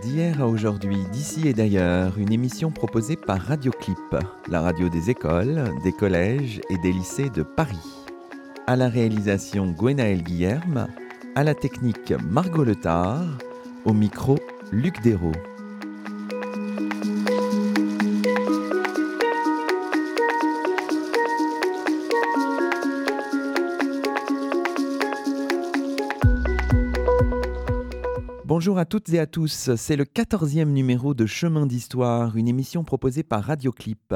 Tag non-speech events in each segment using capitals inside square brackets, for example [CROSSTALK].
D'hier à aujourd'hui, d'ici et d'ailleurs, une émission proposée par Radioclip, la radio des écoles, des collèges et des lycées de Paris. À la réalisation Gwenaël Guillerme, à la technique Margot Letard, au micro Luc Dérault. Bonjour à toutes et à tous, c'est le 14e numéro de Chemin d'Histoire, une émission proposée par Radioclip.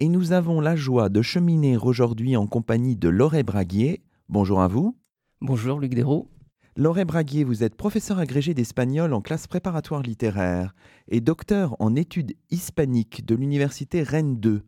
Et nous avons la joie de cheminer aujourd'hui en compagnie de Lauré Braguier. Bonjour à vous. Bonjour Luc Dérault. Lauré Braguier, vous êtes professeur agrégé d'espagnol en classe préparatoire littéraire et docteur en études hispaniques de l'université Rennes 2.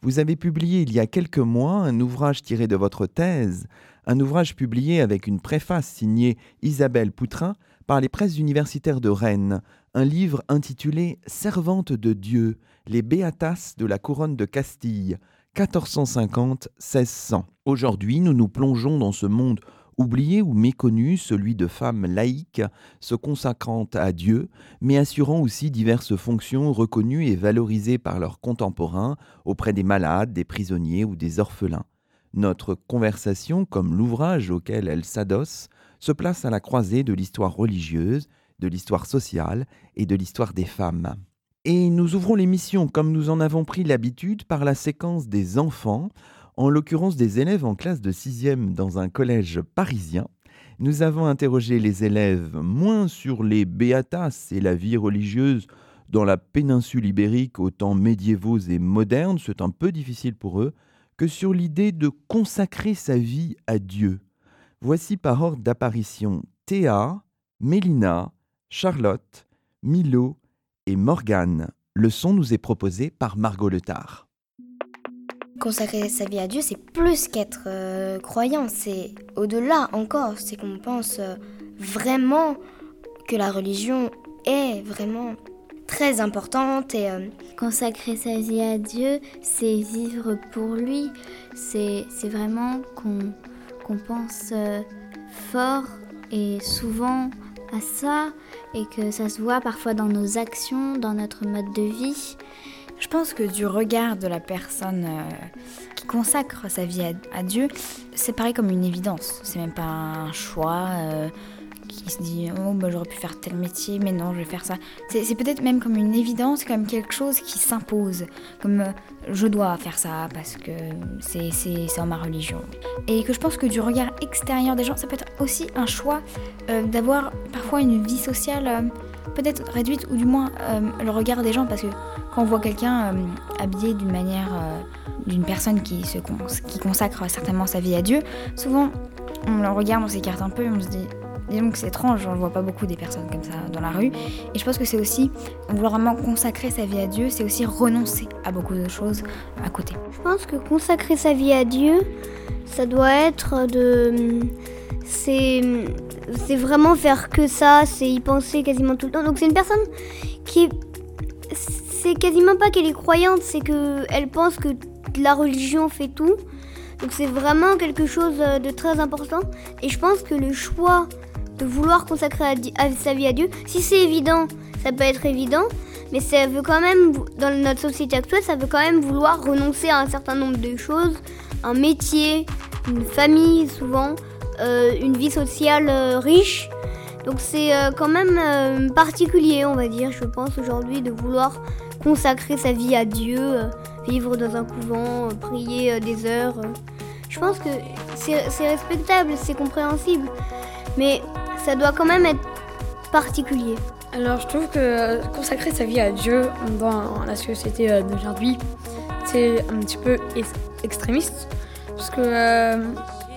Vous avez publié il y a quelques mois un ouvrage tiré de votre thèse, un ouvrage publié avec une préface signée Isabelle Poutrin par les presses universitaires de Rennes, un livre intitulé Servante de Dieu, les Béatas de la couronne de Castille, 1450-1600. Aujourd'hui, nous nous plongeons dans ce monde oublié ou méconnu, celui de femmes laïques se consacrant à Dieu, mais assurant aussi diverses fonctions reconnues et valorisées par leurs contemporains auprès des malades, des prisonniers ou des orphelins. Notre conversation, comme l'ouvrage auquel elle s'adosse, se place à la croisée de l'histoire religieuse, de l'histoire sociale et de l'histoire des femmes. Et nous ouvrons l'émission, comme nous en avons pris l'habitude, par la séquence des enfants, en l'occurrence des élèves en classe de 6e dans un collège parisien. Nous avons interrogé les élèves moins sur les béatas et la vie religieuse dans la péninsule ibérique aux temps médiévaux et modernes, c'est un peu difficile pour eux, que sur l'idée de consacrer sa vie à Dieu. Voici par ordre d'apparition Théa, Mélina, Charlotte, Milo et Morgane. Le son nous est proposé par Margot Letard. Consacrer sa vie à Dieu, c'est plus qu'être euh, croyant, c'est au-delà encore, c'est qu'on pense euh, vraiment que la religion est vraiment très importante et euh, consacrer sa vie à Dieu, c'est vivre pour lui, c'est vraiment qu'on qu'on pense euh, fort et souvent à ça et que ça se voit parfois dans nos actions, dans notre mode de vie. Je pense que du regard de la personne euh, qui consacre sa vie à, Dieu, c'est pareil comme une évidence. C'est même pas un choix. Euh, qui se dit oh bah, j'aurais pu faire tel métier mais non je vais faire ça c'est peut-être même comme une évidence comme quelque chose qui s'impose comme je dois faire ça parce que c'est en ma religion. Et que je pense que du regard extérieur des gens ça peut être aussi un choix euh, d'avoir parfois une vie sociale euh, peut-être réduite ou du moins le regard des gens. Parce que quand on voit quelqu'un habillé d'une manière d'une personne qui, se qui consacre certainement sa vie à Dieu souvent on le regarde on s'écarte un peu et on se dit Disons que c'est étrange, on ne voit pas beaucoup des personnes comme ça dans la rue. Et je pense que c'est aussi, vouloir vraiment consacrer sa vie à Dieu, c'est aussi renoncer à beaucoup de choses à côté. Je pense que consacrer sa vie à Dieu, ça doit être de... C'est, c'est vraiment faire que ça, c'est y penser quasiment tout le temps. Donc c'est une personne qui C'est quasiment pas qu'elle est croyante, c'est qu'elle pense que la religion fait tout. Donc c'est vraiment quelque chose de très important. Et je pense que le choix de vouloir consacrer sa vie à Dieu. Si c'est évident, ça peut être évident, mais ça veut quand même, dans notre société actuelle, ça veut quand même vouloir renoncer à un certain nombre de choses, un métier, une famille souvent, euh, une vie sociale euh, riche. Donc c'est euh, quand même particulier, on va dire, je pense aujourd'hui, de vouloir consacrer sa vie à Dieu, vivre dans un couvent, prier des heures. Je pense que c'est respectable, c'est compréhensible. Mais ça doit quand même être particulier. Alors je trouve que consacrer sa vie à Dieu dans la société euh, d'aujourd'hui, c'est un petit peu extrémiste. Parce que euh,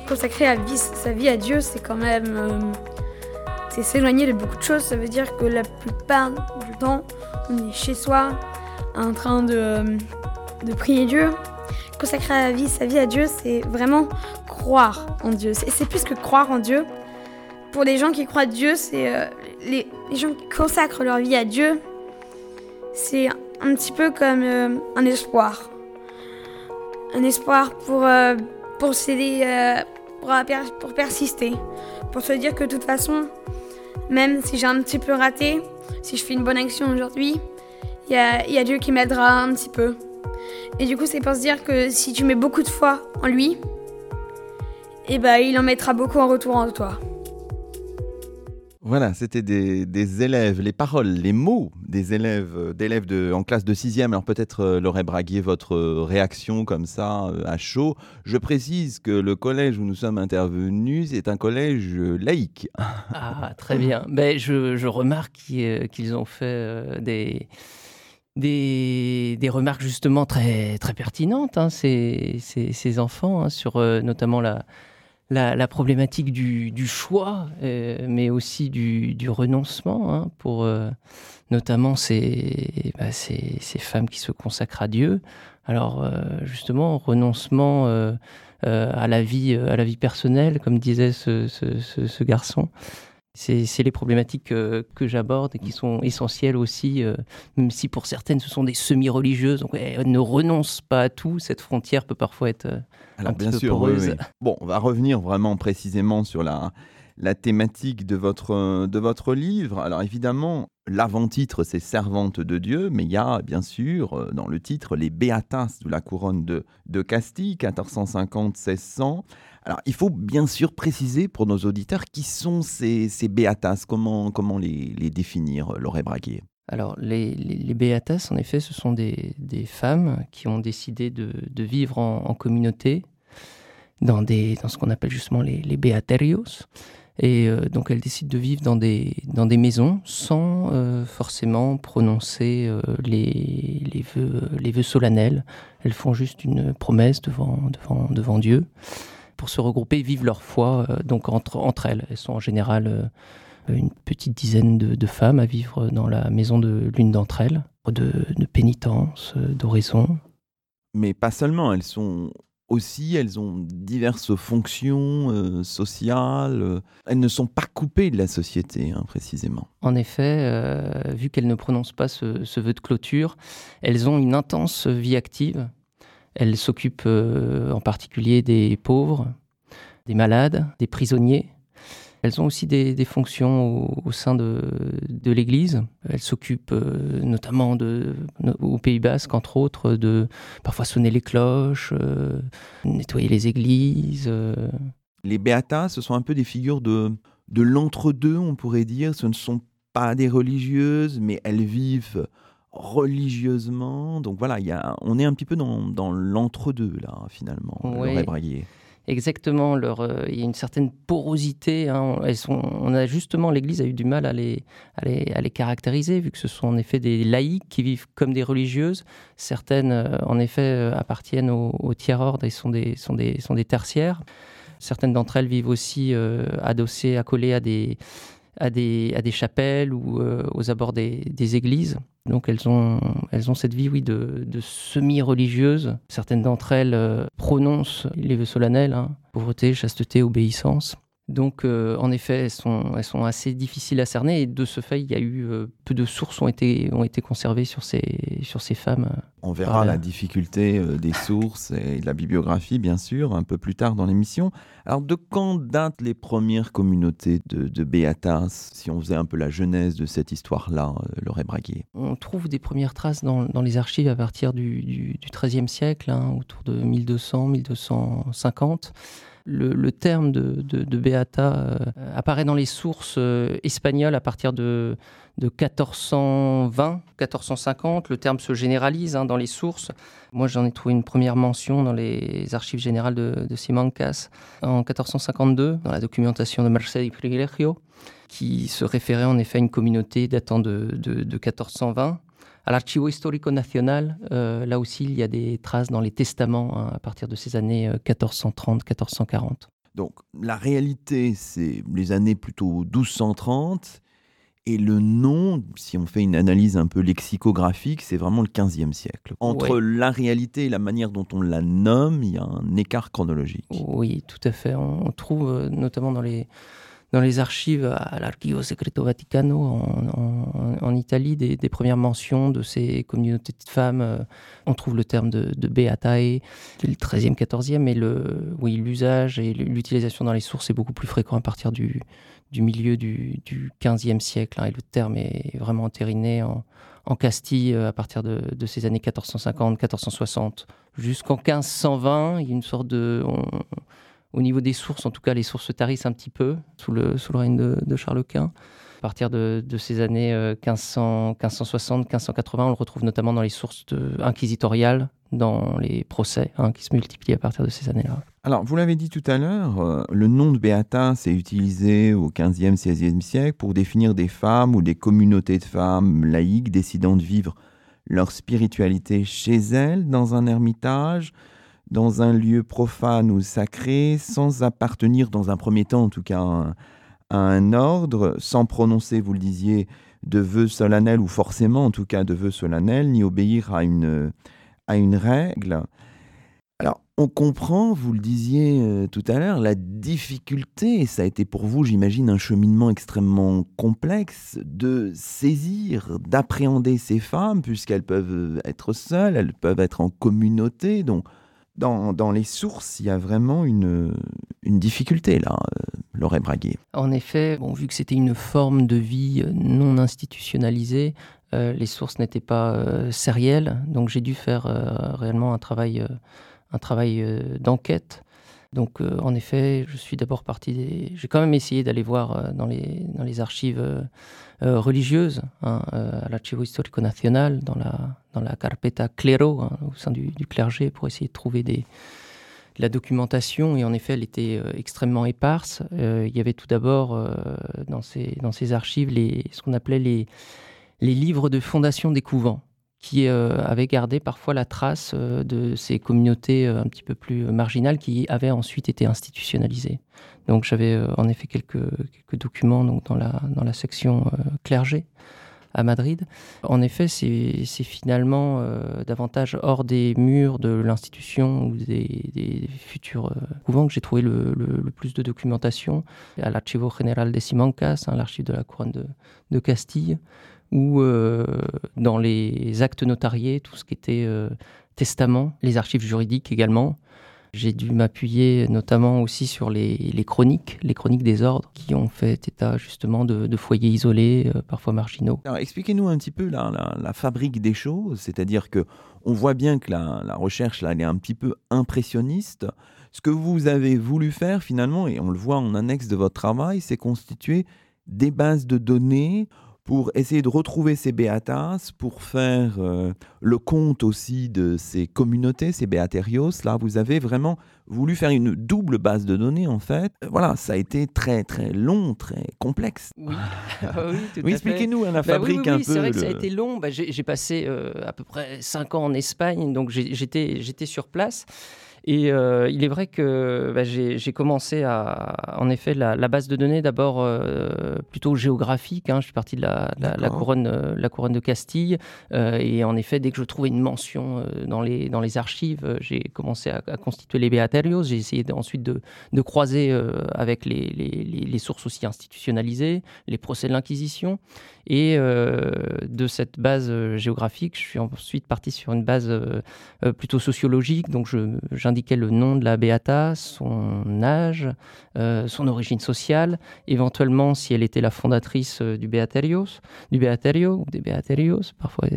consacrer sa vie à Dieu, c'est quand même euh, c'est s'éloigner de beaucoup de choses. Ça veut dire que la plupart du temps, on est chez soi en train de, de prier Dieu. Consacrer sa vie à Dieu, c'est vraiment croire en Dieu. C'est plus que croire en Dieu, pour les gens qui croient Dieu, c'est euh, les, gens qui consacrent leur vie à Dieu, c'est un petit peu comme euh, un espoir. Un espoir pour, euh, pour, pour, pour persister. Pour se dire que de toute façon, même si j'ai un petit peu raté, si je fais une bonne action aujourd'hui, il y a, Dieu qui m'aidera un petit peu. Et du coup, c'est pour se dire que si tu mets beaucoup de foi en lui, eh ben, il en mettra beaucoup en retour en toi. Voilà, c'était des, élèves, les paroles, les mots des élèves, euh, d'élèves de, en classe de 6e. Alors peut-être, euh, Laurent Braguier, votre réaction comme ça, euh, à chaud. Je précise que le collège où nous sommes intervenus, c'est un collège laïque. Ah, très bien. Ben, je, remarque qu'ils ont fait des, des, remarques justement très, très pertinentes, hein, ces, ces, enfants, hein, sur notamment la la, problématique du, choix, euh, mais aussi du, renoncement, hein, pour euh, notamment bah, ces, femmes qui se consacrent à Dieu. Alors euh, justement, renoncement à, la vie, à la vie personnelle, comme disait ce garçon. C'est les problématiques que, j'aborde et qui sont essentielles aussi, euh, même si pour certaines ce sont des semi-religieuses, donc elles ne renoncent pas à tout. Cette frontière peut parfois être euh, un petit peu poreuse. Bon, on va revenir vraiment précisément sur la, la thématique de votre, de votre livre. Alors évidemment, l'avant-titre, c'est Servante de Dieu, mais il y a bien sûr euh, dans le titre les Béatas de la couronne de, de Castille, 1450-1600. Alors, il faut bien sûr préciser pour nos auditeurs qui sont ces, ces béatas, comment, comment les, définir, Laurent Braguier alors, les, les, en effet, ce sont des, des femmes qui ont décidé de, de vivre en, communauté dans, des, dans ce qu'on appelle justement les, les béaterios. Et euh, donc, elles décident de vivre dans des, dans des maisons sans euh, forcément prononcer euh, les, les, vœux, solennels. Elles font juste une promesse devant, devant, devant Dieu pour se regrouper, vivre leur foi donc entre, entre elles. Elles sont en général une petite dizaine de, femmes à vivre dans la maison de l'une d'entre elles, de, de pénitence, d'oraison. Mais pas seulement, elles sont aussi, elles ont diverses fonctions sociales. elles ne sont pas coupées de la société, hein, précisément. En effet, vu qu'elles ne prononcent pas ce, vœu de clôture, elles ont une intense vie active. Elle s'occupe euh, en particulier des pauvres, des malades, des prisonniers. Elles ont aussi des, fonctions au, sein de, l'Église. Elles s'occupent euh, notamment de, au Pays Basque, entre autres, de parfois sonner les cloches, euh, nettoyer les églises. Les Béatas, ce sont un peu des figures de, de l'entre-deux, on pourrait dire. Ce ne sont pas des religieuses, mais elles vivent religieusement. Donc voilà, y a, on est un petit peu dans, dans l'entre-deux, là, finalement, oui. Braguier. Exactement, leur, euh, il y a une certaine porosité. Hein. On a justement, l'Église a eu du mal à les, à les, à, les, caractériser, vu que ce sont en effet des laïcs qui vivent comme des religieuses. Certaines, euh, en effet, euh, appartiennent au, tiers-ordre et sont des, sont, des, sont des tertiaires. Certaines d'entre elles vivent aussi adossées, accolées à des, à des, à des chapelles ou aux abords des, des églises. Donc elles ont, elles ont cette vie, oui, de, semi-religieuse. Certaines d'entre elles euh, prononcent les vœux solennels, hein, pauvreté, chasteté, obéissance. Donc, euh, en effet, elles sont, elles sont assez difficiles à cerner. Et de ce fait, il y a eu euh, peu de sources ont été, ont été conservées sur ces, sur ces femmes. On verra la difficulté des sources et de la bibliographie, bien sûr, un peu plus tard dans l'émission. Alors, de quand datent les premières communautés de, de Béatas Si on faisait un peu la genèse de cette histoire-là, Laurent Braguier? On trouve des premières traces dans, dans les archives à partir du, du, XIIIe siècle, hein, autour de 1200, 1250. Le, terme de, Beata euh, apparaît dans les sources euh, espagnoles à partir de, 1420, 1450. Le terme se généralise hein, dans les sources. Moi, j'en ai trouvé une première mention dans les archives générales de, Simancas en 1452, dans la documentation de Mercedes Privilegio, qui se référait en effet à une communauté datant de 1420 à l'Archivo Historico Nacional, euh, là aussi, il y a des traces dans les testaments hein, à partir de ces années 1430-1440. Euh, Donc, la réalité, c'est les années plutôt 1230. Et le nom, si on fait une analyse un peu lexicographique, c'est vraiment le 15e siècle. Entre la réalité et la manière dont on la nomme, il y a un écart chronologique. Oui, tout à fait. On, trouve euh, notamment dans les, dans les archives à l'Archivio Secreto Vaticano en, Italie des, premières mentions de ces communautés de femmes. Euh, on trouve le terme de, de Beatae du 13e, 14e, mais le, oui, l'usage et l'utilisation dans les sources est beaucoup plus fréquent à partir du, milieu du, du 15e siècle. Hein, et le terme est vraiment entériné en, en Castille euh, à partir de, ces années 1450, 1460, jusqu'en 1520. Il y a une sorte de. Au niveau des sources, en tout cas, les sources tarissent un petit peu sous le, règne de, Charles Quint. À partir de, ces années 1500, 1560, 1580, on le retrouve notamment dans les sources inquisitoriales dans les procès hein, qui se multiplient à partir de ces années-là. Alors, vous l'avez dit tout à l'heure, euh, le nom de Beata s'est utilisé au XVe, XVIe siècle pour définir des femmes ou des communautés de femmes laïques décidant de vivre leur spiritualité chez elles, dans un ermitage, dans un lieu profane ou sacré, sans appartenir dans un premier temps en tout cas à un ordre, sans prononcer, vous le disiez, de vœux solennels ou forcément en tout cas de vœux solennels, ni obéir à une à une règle. Alors, on comprend, vous le disiez euh, tout à l'heure, la difficulté, ça a été pour vous, j'imagine, un cheminement extrêmement complexe de saisir, d'appréhender ces femmes, puisqu'elles peuvent être seules, elles peuvent être en communauté. Donc, dans, les sources, il y a vraiment une, difficulté là, euh, Laurent Braguet. En effet, vu que c'était une forme de vie non institutionnalisée, euh, les sources n'étaient pas euh, sérielles, donc j'ai dû faire euh, réellement un travail d'enquête. Donc en effet, je suis d'abord parti des... J'ai quand même essayé d'aller voir dans, les, dans les archives religieuses, hein, à l'Archivo Historico Nacional, dans la, carpeta Clero, hein, au sein du, clergé, pour essayer de trouver la documentation, et en effet, elle était extrêmement éparse. il y avait tout d'abord dans, ces, archives ce qu'on appelait les livres de fondation des couvents, qui euh, avaient gardé parfois la trace euh, de ces communautés euh, un petit peu plus marginales qui avaient ensuite été institutionnalisées. Donc j'avais en effet quelques, documents donc, dans, la, section clergé à Madrid. En effet, c'est finalement davantage hors des murs de l'institution ou des, futurs couvents que j'ai trouvé le, plus de documentation. À l'Archivo General de Simancas, hein, l'archive de la couronne de Castille, ou euh, dans les actes notariés, tout ce qui était euh, testament, les archives juridiques également. J'ai dû m'appuyer notamment aussi sur les, chroniques, les chroniques des ordres, qui ont fait état justement de, foyers isolés, euh, parfois marginaux. Expliquez-nous un petit peu la, la, fabrique des choses, c'est-à-dire que on voit bien que la, la recherche là, elle est un petit peu impressionniste. Ce que vous avez voulu faire finalement, et on le voit en annexe de votre travail, c'est constituer des bases de données pour essayer de retrouver ces beatas, pour faire euh, le compte aussi de ces communautés, ces beaterios. Là, vous avez vraiment voulu faire une double base de données, en fait. Euh, voilà, ça a été très, très long, très complexe. Oui, [LAUGHS] ah oui, expliquez-nous la bah fabrique un peu. C'est vrai que ça a été long. Bah, j'ai passé euh, à peu près cinq ans en Espagne, donc j'étais sur place. Et euh, il est vrai que bah, j'ai commencé à, en effet, la, base de données d'abord euh, plutôt géographique. Hein. je suis parti de la, la, couronne, euh, la couronne de Castille. et en effet, dès que je trouvais une mention dans, les, dans les archives, j'ai commencé à, constituer les beaterios. J'ai essayé ensuite de, de croiser avec les, les, les, sources aussi institutionnalisées, les procès de l'Inquisition. Et de cette base géographique, je suis ensuite parti sur une base plutôt sociologique. Donc, je, indiquait le nom de la Beata, son âge, euh, son origine sociale, éventuellement si elle était la fondatrice euh, du Beaterios, du Beaterio ou des Beaterios. Parfois,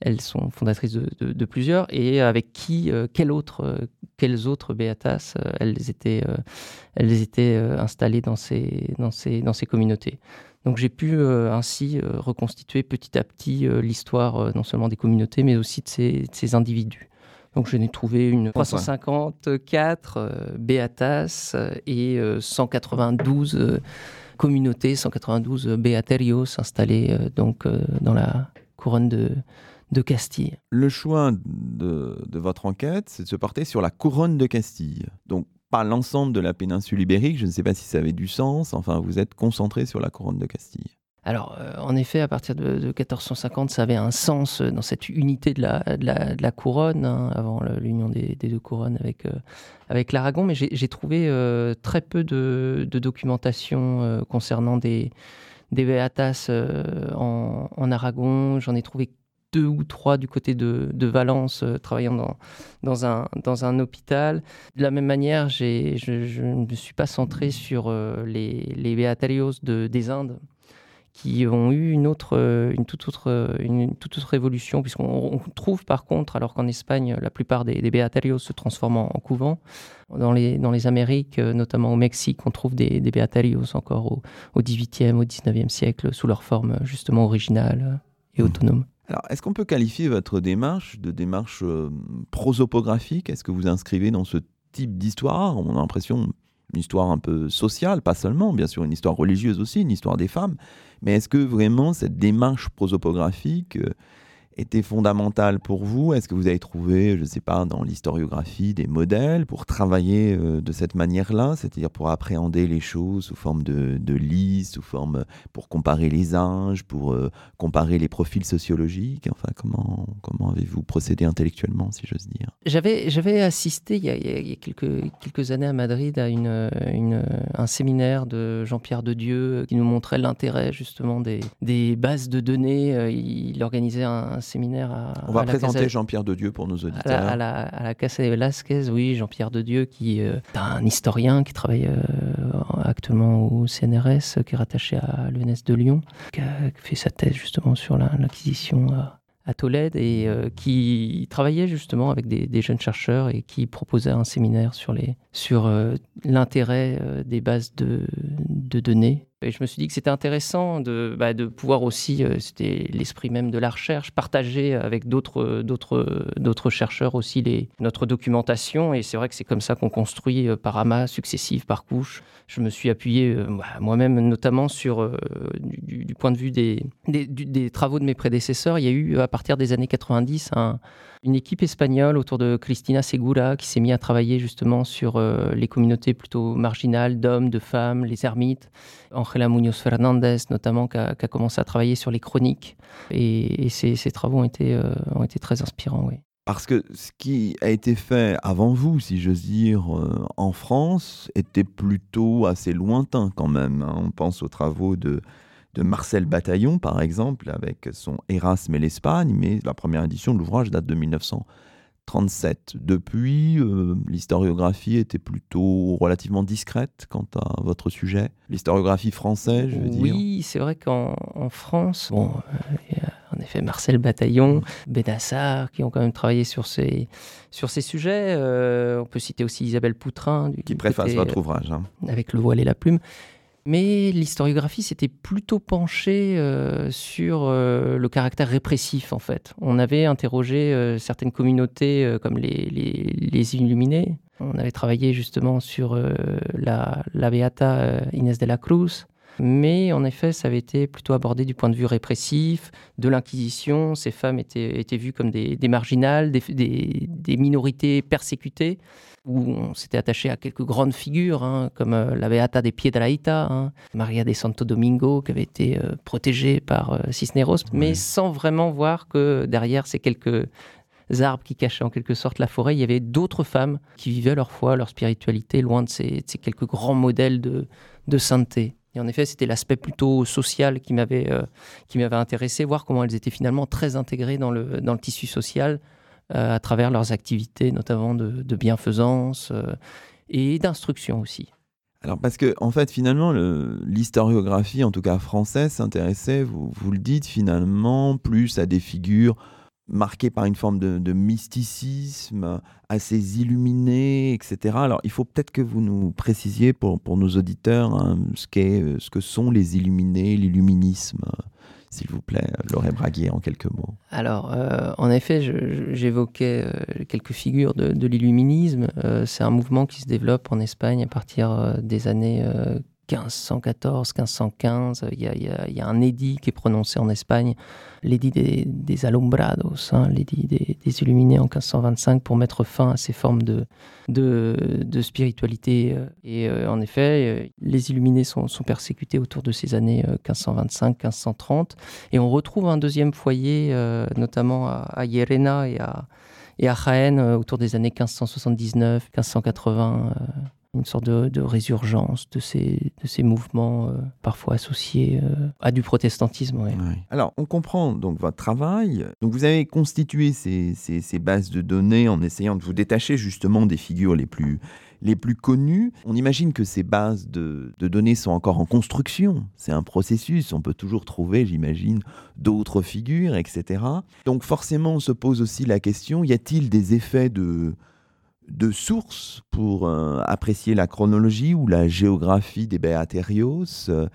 elles sont fondatrices de, plusieurs. Et avec qui, euh, quelles autres Beatas elles étaient, elles étaient installées dans ces, dans, ces, dans ces communautés. Donc j'ai pu ainsi reconstituer petit à petit l'histoire non seulement des communautés, mais aussi de ces, de ces individus. Donc je n'ai trouvé une 354 euh, Beatas euh, et 192 euh, communautés, 192 Beaterios installés donc dans la couronne de, de Castille. Le choix de, de votre enquête, c'est de se porter sur la couronne de Castille. Donc l'ensemble de la péninsule ibérique, je ne sais pas si ça avait du sens, enfin vous êtes concentré sur la couronne de Castille. alors, euh, en effet, à partir de, 1450, ça avait un sens dans cette unité de la, de la, couronne, hein, avant l'union des, deux couronnes avec, euh, avec l'Aragon, mais j'ai trouvé euh, très peu de, documentation concernant des, des Beatas en, en, Aragon. J'en ai trouvé deux ou trois du côté de, Valence, travaillant dans, dans, un, dans un hôpital. De la même manière, je, je ne me suis pas centré sur les, les Beatarios de, des Indes qui ont eu une, autre, euh, une, toute, autre, euh, une, toute autre évolution, puisqu'on trouve par contre, alors qu'en Espagne, la plupart des, des beatarios se transforment en, couvents, dans les, dans les Amériques, euh, notamment au Mexique, on trouve des, des beatarios encore au, au 18e, au 19e siècle, sous leur forme justement originale et mmh. autonome. Alors, est-ce qu'on peut qualifier votre démarche de démarche prosopographique? Est-ce que vous inscrivez dans ce type d'histoire? On a l'impression une histoire un peu sociale, pas seulement, bien sûr, une histoire religieuse aussi, une histoire des femmes. Mais est-ce que vraiment cette démarche prosopographique euh, était fondamentale pour vous? Est-ce que vous avez trouvé, je ne sais pas, dans l'historiographie des modèles pour travailler euh, de cette manière-là, c'est-à-dire pour appréhender les choses sous forme de, de sous forme pour comparer les âges, pour euh, comparer les profils sociologiques? Enfin, comment avez-vous procédé intellectuellement, si j'ose dire? J'avais, j'avais assisté il y, a, il y a, quelques, quelques années à Madrid à une, une, un séminaire de Jean-Pierre de Dieu qui nous montrait l'intérêt justement des, des bases de données. Il organisait un séminaire à. On va présenter Jean-Pierre de Dieu pour nos auditeurs. À la, à la, Casa de Velasquez, oui, Jean-Pierre de Dieu, qui euh, est un historien qui travaille euh, actuellement au CNRS, qui est rattaché à l'ENS de Lyon, qui a fait sa thèse justement sur l'acquisition à Tolède et euh, qui travaillait justement avec des, jeunes chercheurs et qui proposait un séminaire sur les sur l'intérêt des bases de données et je me suis dit que c'était intéressant de, bah, de pouvoir aussi, euh, c'était l'esprit même de la recherche, partager avec d'autres, d'autres, d'autres chercheurs aussi les, notre documentation. Et c'est vrai que c'est comme ça qu'on construit euh, par amas successifs, par couches. Je me suis appuyé euh, bah, moi-même notamment sur, du, point de vue des, des, des, travaux de mes prédécesseurs. Il y a eu à partir des années 90 un, une équipe espagnole autour de Cristina Segura qui s'est mis à travailler justement sur euh, les communautés plutôt marginales d'hommes, de femmes, les ermites. Angela Munoz Fernandez notamment qui a, commencé à travailler sur les chroniques. Et, ces, travaux ont été, euh, très inspirants. Parce que ce qui a été fait avant vous, si j'ose dire, euh, en France, était plutôt assez lointain quand même. Hein. On pense aux travaux de de Marcel Bataillon, par exemple, avec son Erasme et l'Espagne, mais la première édition de l'ouvrage date de 1937. Depuis, euh, l'historiographie était plutôt relativement discrète quant à votre sujet. L'historiographie française, je veux dire. Oui, c'est vrai qu'en France, bon, euh, en effet Marcel Bataillon, Benassar, qui ont quand même travaillé sur ces, sur ces sujets. Euh, on peut citer aussi Isabelle Poutrin. qui préface votre ouvrage. Hein. Avec Le voile et la plume. Mais l'historiographie s'était plutôt penchée euh, sur euh, le caractère répressif, en fait. On avait interrogé euh, certaines communautés comme les, les, Illuminés. On avait travaillé justement sur la, la Beata Inés de la Cruz. Mais en effet, ça avait été plutôt abordé du point de vue répressif, de l'Inquisition. Ces femmes étaient, étaient vues comme des, des marginales, des, des, des minorités persécutées où on s'était attaché à quelques grandes figures, hein, comme euh, la Beata des Piedrahita, hein, Maria de Santo Domingo, qui avait été euh, protégée par euh, Cisneros, mais sans vraiment voir que derrière ces quelques arbres qui cachaient en quelque sorte la forêt, il y avait d'autres femmes qui vivaient leur foi, leur spiritualité, loin de ces, quelques grands modèles de, de sainteté. Et en effet, c'était l'aspect plutôt social qui m'avait qui m'avait intéressé, voir comment elles étaient finalement très intégrées dans le, dans le tissu social, euh, à travers leurs activités, notamment de, bienfaisance euh, et d'instruction aussi. Alors parce que en fait finalement l'historiographie en tout cas française s'intéressait, vous, vous le dites finalement, plus à des figures marquées par une forme de, mysticisme, assez illuminées, etc. Alors il faut peut-être que vous nous précisiez pour, pour nos auditeurs hein, ce, qu'est, ce que sont les illuminés, l'illuminisme s'il vous plaît, Laurent Braguier, en quelques mots Alors, euh, en effet, j'évoquais euh, quelques figures de, l'illuminisme. Euh, c'est un mouvement qui se développe en Espagne à partir des années 1514, 1515. Il y, a, un édit qui est prononcé en Espagne, l'édit des, des, Alumbrados, hein, l'édit des, Illuminés en 1525 pour mettre fin à ces formes de, spiritualité. Et euh, en effet, les Illuminés sont, persécutés autour de ces années 1525-1530. Et on retrouve un deuxième foyer, euh, notamment à, à Llerena et à, et à Jaén autour des années 1579, 1580 une sorte de, résurgence de ces, de ces mouvements euh, parfois associés euh, à du protestantisme. Alors, on comprend donc votre travail. Donc, vous avez constitué ces, ces, bases de données en essayant de vous détacher justement des figures les plus, les plus connues. On imagine que ces bases de, de données sont encore en construction. C'est un processus. On peut toujours trouver, j'imagine, d'autres figures, etc. Donc, forcément, on se pose aussi la question, y a-t-il des effets de de sources pour euh, apprécier la chronologie ou la géographie des Beaterios euh,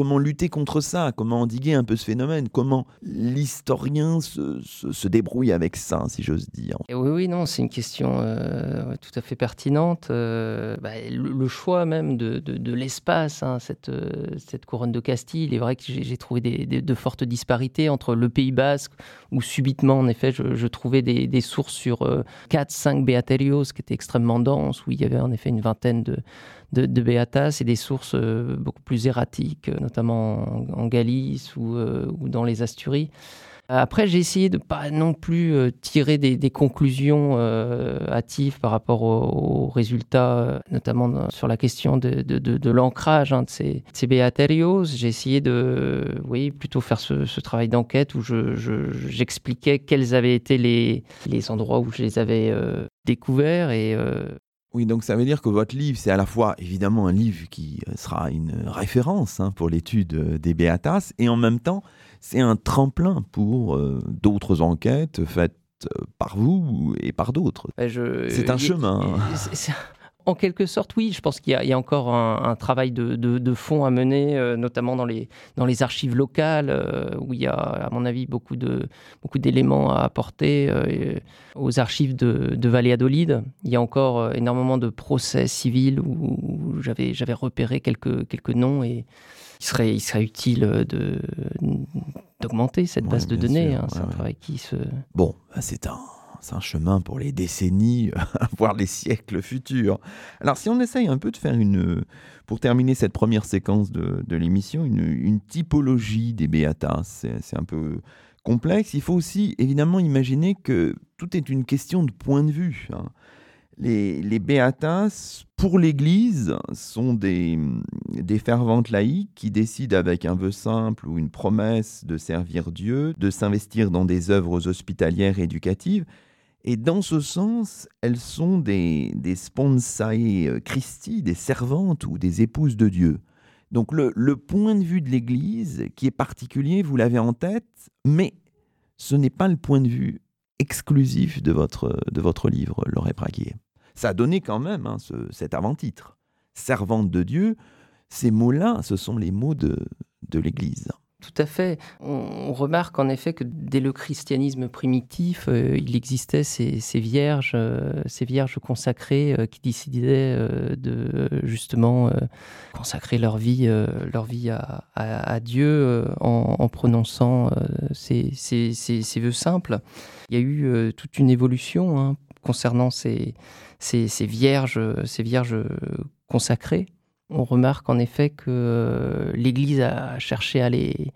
Comment lutter contre ça Comment endiguer un peu ce phénomène Comment l'historien se, débrouille avec ça, si j'ose dire Oui, oui, non, c'est une question euh, tout à fait pertinente. Euh, bah, le, choix même de, l'espace, hein, cette, euh, cette couronne de Castille, il est vrai que j'ai trouvé des, de fortes disparités entre le Pays basque, où subitement, en effet, je, trouvais des, sources sur 4-5 Beaterios, qui étaient extrêmement denses, où il y avait en effet une vingtaine de de, de Beatas et des sources euh, beaucoup plus erratiques, euh, notamment en, Galice ou, euh, ou, dans les Asturies. Après, j'ai essayé de pas non plus tirer des, conclusions hâtives par rapport aux, résultats, notamment sur la question de, l'ancrage hein, de ces, ces Beaterios. J'ai essayé de, oui, plutôt faire ce, travail d'enquête où j'expliquais je, quels avaient été les, les endroits où je les avais découverts et oui, donc ça veut dire que votre livre, c'est à la fois évidemment un livre qui euh, sera une référence hein, pour l'étude euh, des Beatas, et en même temps, c'est un tremplin pour euh, d'autres enquêtes faites par vous et par d'autres. Bah, c'est un chemin. En quelque sorte, oui. Je pense qu'il y, a encore un, travail de, fond à mener, euh, notamment dans les, dans les archives locales, euh, où il y a, à mon avis, beaucoup, d'éléments à apporter. Euh, aux archives de, de Valladolid, il y a encore énormément de procès civils où, j'avais, j'avais repéré quelques, quelques noms et il serait, il serait utile d'augmenter cette base de données. Hein. c'est un travail qui se... Bon, bah, c'est un c'est un chemin pour les décennies, [LAUGHS] voire les siècles futurs. Alors si on essaye un peu de faire une, pour terminer cette première séquence de, l'émission, une, typologie des Beatas, c'est un peu complexe. Il faut aussi évidemment imaginer que tout est une question de point de vue. Hein. Les, Beatas, pour l'Église, sont des, des ferventes laïcs qui décident avec un vœu simple ou une promesse de servir Dieu, de s'investir dans des œuvres hospitalières et éducatives, et dans ce sens, elles sont des, des euh, Christi, des servantes ou des épouses de Dieu. Donc le, le point de vue de l'Église, qui est particulier, vous l'avez en tête, mais ce n'est pas le point de vue exclusif de votre, de votre livre, Laurent Praguier. Ça a donné quand même hein, ce, cet avant-titre. Servante de Dieu, ces mots-là, ce sont les mots de, de l'Église. Tout à fait. On, remarque en effet que dès le christianisme primitif, euh, il existait ces, vierges, euh, ces vierges consacrées euh, qui décidaient de justement consacrer leur vie, leur vie à, Dieu en, prononçant ces, vœux simples. Il y a eu toute une évolution hein, concernant ces, vierges, ces vierges consacrées on remarque en effet que euh, l'Église a cherché à les,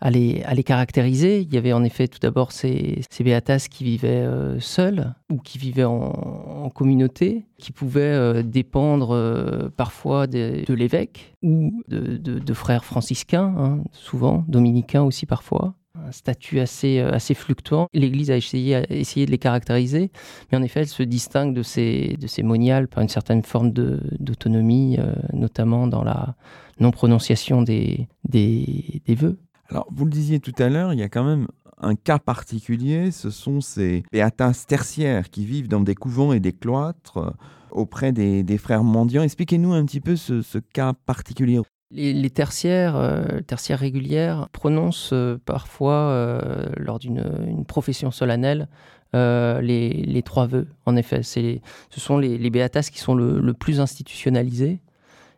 à les, à les caractériser. Il y avait en effet tout d'abord ces, béatas qui vivaient euh, seuls ou qui vivaient en, communauté, qui pouvaient euh, dépendre parfois de, l'évêque ou de, frères franciscains, hein, souvent, dominicains aussi parfois statut assez, euh, assez fluctuant. L'Église a essayé, essayé de les caractériser, mais en effet, elle se distingue de ces, de ces moniales par une certaine forme d'autonomie, euh, notamment dans la non-prononciation des, des, vœux. Alors, vous le disiez tout à l'heure, il y a quand même un cas particulier, ce sont ces béatas tertiaires qui vivent dans des couvents et des cloîtres euh, auprès des, des frères mendiants. Expliquez-nous un petit peu ce cas particulier. Les, tertiaires, euh, tertiaires régulières, prononcent euh, parfois, euh, lors d'une profession solennelle, les, trois vœux. En effet, ce sont les, béatas qui sont le, plus institutionnalisés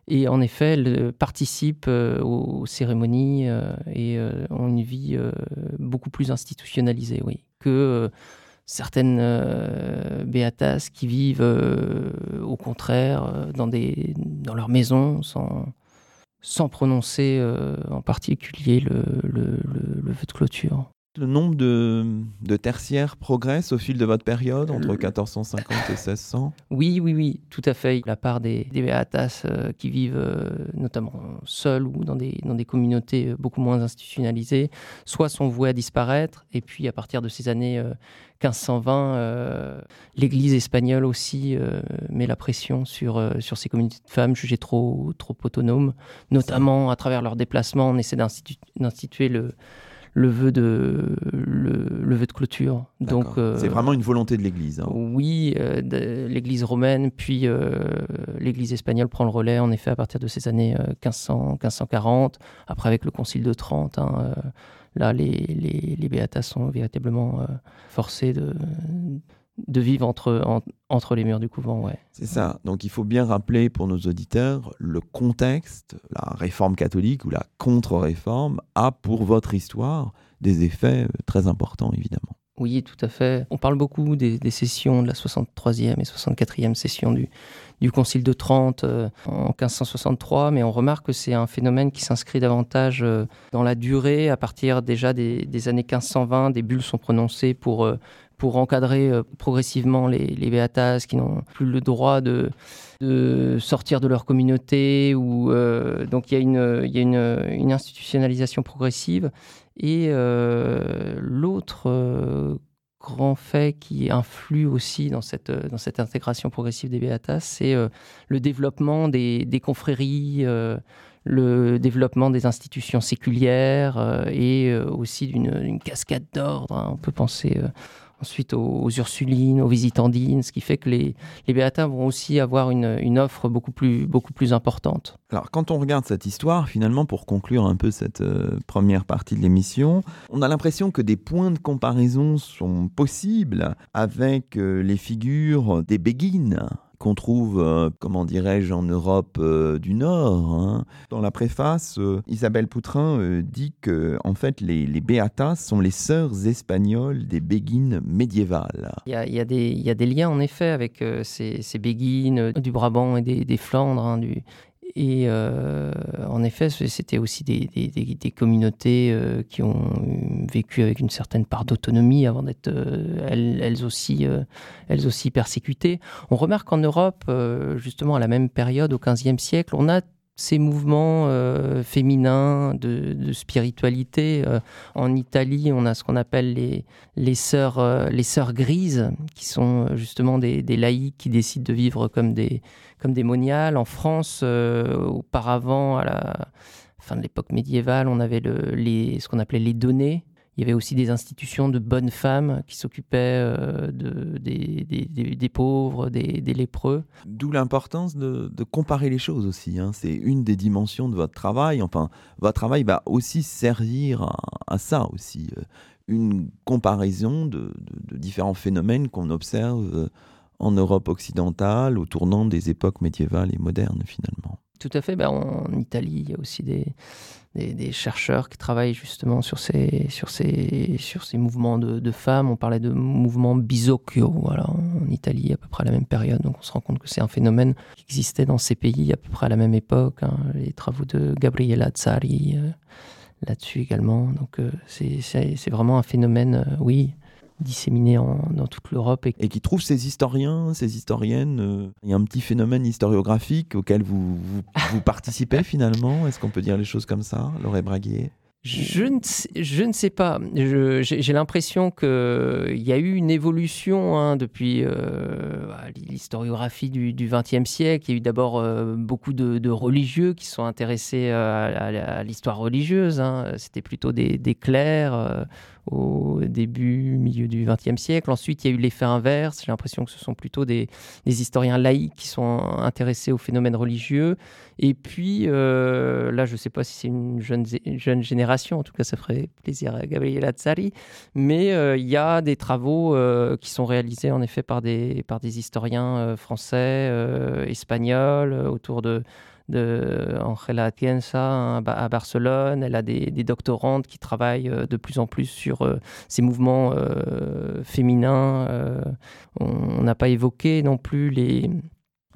Et en effet, elles participent aux cérémonies et ont une vie beaucoup plus institutionnalisée, oui, que certaines béatas qui vivent au contraire dans, dans leur maison sans, sans prononcer en particulier le, le, le, vœu de clôture. Le nombre de, de, tertiaires progresse au fil de votre période, entre 1450 et 1600 Oui, oui, oui, tout à fait. La part des, des Beatas qui vivent notamment seuls ou dans des, dans des communautés beaucoup moins institutionnalisées, soit sont vouées à disparaître, et puis à partir de ces années 1520, euh, l'Église espagnole aussi euh, met la pression sur, euh, sur ces communautés de femmes jugées trop, trop autonomes, notamment à travers leurs déplacements. On essaie d'instituer le, le vœu de le, vœu de clôture. Donc c'est vraiment une volonté de l'Église. Hein. Oui, l'Église romaine, puis l'Église espagnole prend le relais en effet à partir de ces années 1500, 1540. Après avec le Concile de Trente, hein, là, les, les, les Béatas sont véritablement euh, forcés de, de vivre entre, entre les murs du couvent. Ouais. C'est ça. Donc il faut bien rappeler pour nos auditeurs le contexte, la réforme catholique ou la contre-réforme a pour votre histoire des effets euh, très importants, évidemment. Oui, tout à fait. On parle beaucoup des, sessions de la 63e et 64e session du, du Concile de Trente euh, en 1563, mais on remarque que c'est un phénomène qui s'inscrit davantage euh, dans la durée. À partir déjà des, années 1520, des bulles sont prononcées pour, euh, pour encadrer progressivement les, les béatas qui n'ont plus le droit de, de sortir de leur communauté. Ou, donc il y a, une, y a une, institutionnalisation progressive. Et euh, l'autre euh, grand fait qui influe aussi dans cette, dans cette intégration progressive des Beatas, c'est euh, le développement des, des confréries, le développement des institutions séculières et aussi d'une cascade d'ordre. Hein. On peut penser ensuite aux, Ursulines, aux Visitandines, ce qui fait que les, les Béatins vont aussi avoir une, une, offre beaucoup plus, beaucoup plus importante. Alors quand on regarde cette histoire, finalement, pour conclure un peu cette euh, première partie de l'émission, on a l'impression que des points de comparaison sont possibles avec euh, les figures des Béguines qu'on trouve, euh, comment dirais-je, en Europe euh, du Nord. Hein. Dans la préface, euh, Isabelle Poutrin dit que en fait, les, les Beatas sont les sœurs espagnoles des Béguines médiévales. Il y a, des, liens en effet avec ces, Béguines du Brabant et des, Flandres, hein, et euh, en effet, c'était aussi des, des, communautés euh, qui ont vécu avec une certaine part d'autonomie avant d'être euh, elles, aussi, elles aussi persécutées. On remarque qu'en Europe, justement à la même période, au XVe siècle, on a ces mouvements féminins de, spiritualité. en Italie, on a ce qu'on appelle les, sœurs, les sœurs grises, qui sont justement des, laïcs qui décident de vivre comme des, comme des moniales. En France, euh, auparavant, à la fin de l'époque médiévale, on avait le, ce qu'on appelait les données. Il y avait aussi des institutions de bonnes femmes qui s'occupaient euh, de, des, des, des, pauvres, des, lépreux. D'où l'importance de, de, comparer les choses aussi. Hein. C'est une des dimensions de votre travail. Enfin, votre travail va aussi servir à, ça aussi. Euh, une comparaison de, de différents phénomènes qu'on observe en Europe occidentale, au tournant des époques médiévales et modernes finalement. Tout à fait. Ben, en Italie, il y a aussi des, des, chercheurs qui travaillent justement sur ces, sur ces, sur ces mouvements de, femmes. On parlait de mouvement bisocchio voilà, en Italie à peu près à la même période. Donc on se rend compte que c'est un phénomène qui existait dans ces pays à peu près à la même époque. Hein. Les travaux de Gabriella Zari euh, là-dessus également. Donc euh, c'est vraiment un phénomène, euh, oui, disséminé dans toute l'Europe. Et... qui trouve ces historiens, ces historiennes, euh, il y a un petit phénomène historiographique auquel vous, vous, participez [LAUGHS] finalement? Est-ce qu'on peut dire les choses comme ça, Laurent Braguier? Je ne, sais, je ne sais pas. J'ai l'impression qu'il y a eu une évolution hein, depuis euh, bah, l'historiographie du XXe siècle. Il y a eu d'abord euh, beaucoup de, religieux qui sont intéressés à, l'histoire religieuse. Hein. C'était plutôt des, des clercs au début, milieu du XXe siècle. Ensuite, il y a eu l'effet inverse. J'ai l'impression que ce sont plutôt des, historiens laïcs qui sont intéressés aux phénomènes religieux. Et puis, euh, là, je ne sais pas si c'est une jeune, jeune génération, en tout cas, ça ferait plaisir à Gabriel Azzari, mais euh, il y a des travaux euh, qui sont réalisés, en effet, par des, par des historiens français, espagnols, autour de Angela Atienza hein, à Barcelone. Elle a des, doctorantes qui travaillent euh, de plus en plus sur euh, ces mouvements euh, féminins. on n'a pas évoqué non plus les,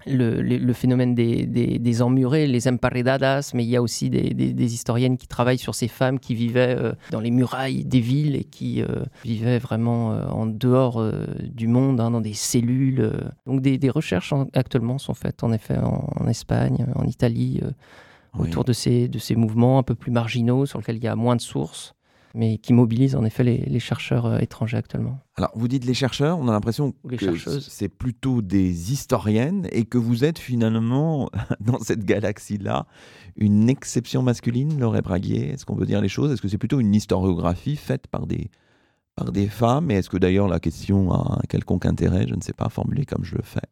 le, phénomène des, des, emmurés, les emparedadas, mais il y a aussi des, historiennes qui travaillent sur ces femmes qui vivaient dans les murailles des villes et qui vivaient vraiment en dehors du monde, hein, dans des cellules. Donc des, recherches actuellement sont faites en effet en Espagne, en Italie, autour de ces, de ces mouvements un peu plus marginaux sur lesquels il y a moins de sources mais qui mobilisent en effet les, chercheurs euh, étrangers actuellement. Alors, vous dites les chercheurs, on a l'impression que c'est plutôt des historiennes et que vous êtes finalement, [LAUGHS] dans cette galaxie-là, une exception masculine, Laure Braguier. Est-ce qu'on veut dire les choses? Est-ce que c'est plutôt une historiographie faite par des, par des femmes? Et est-ce que d'ailleurs la question a un quelconque intérêt? Je ne sais pas, formuler comme je le fais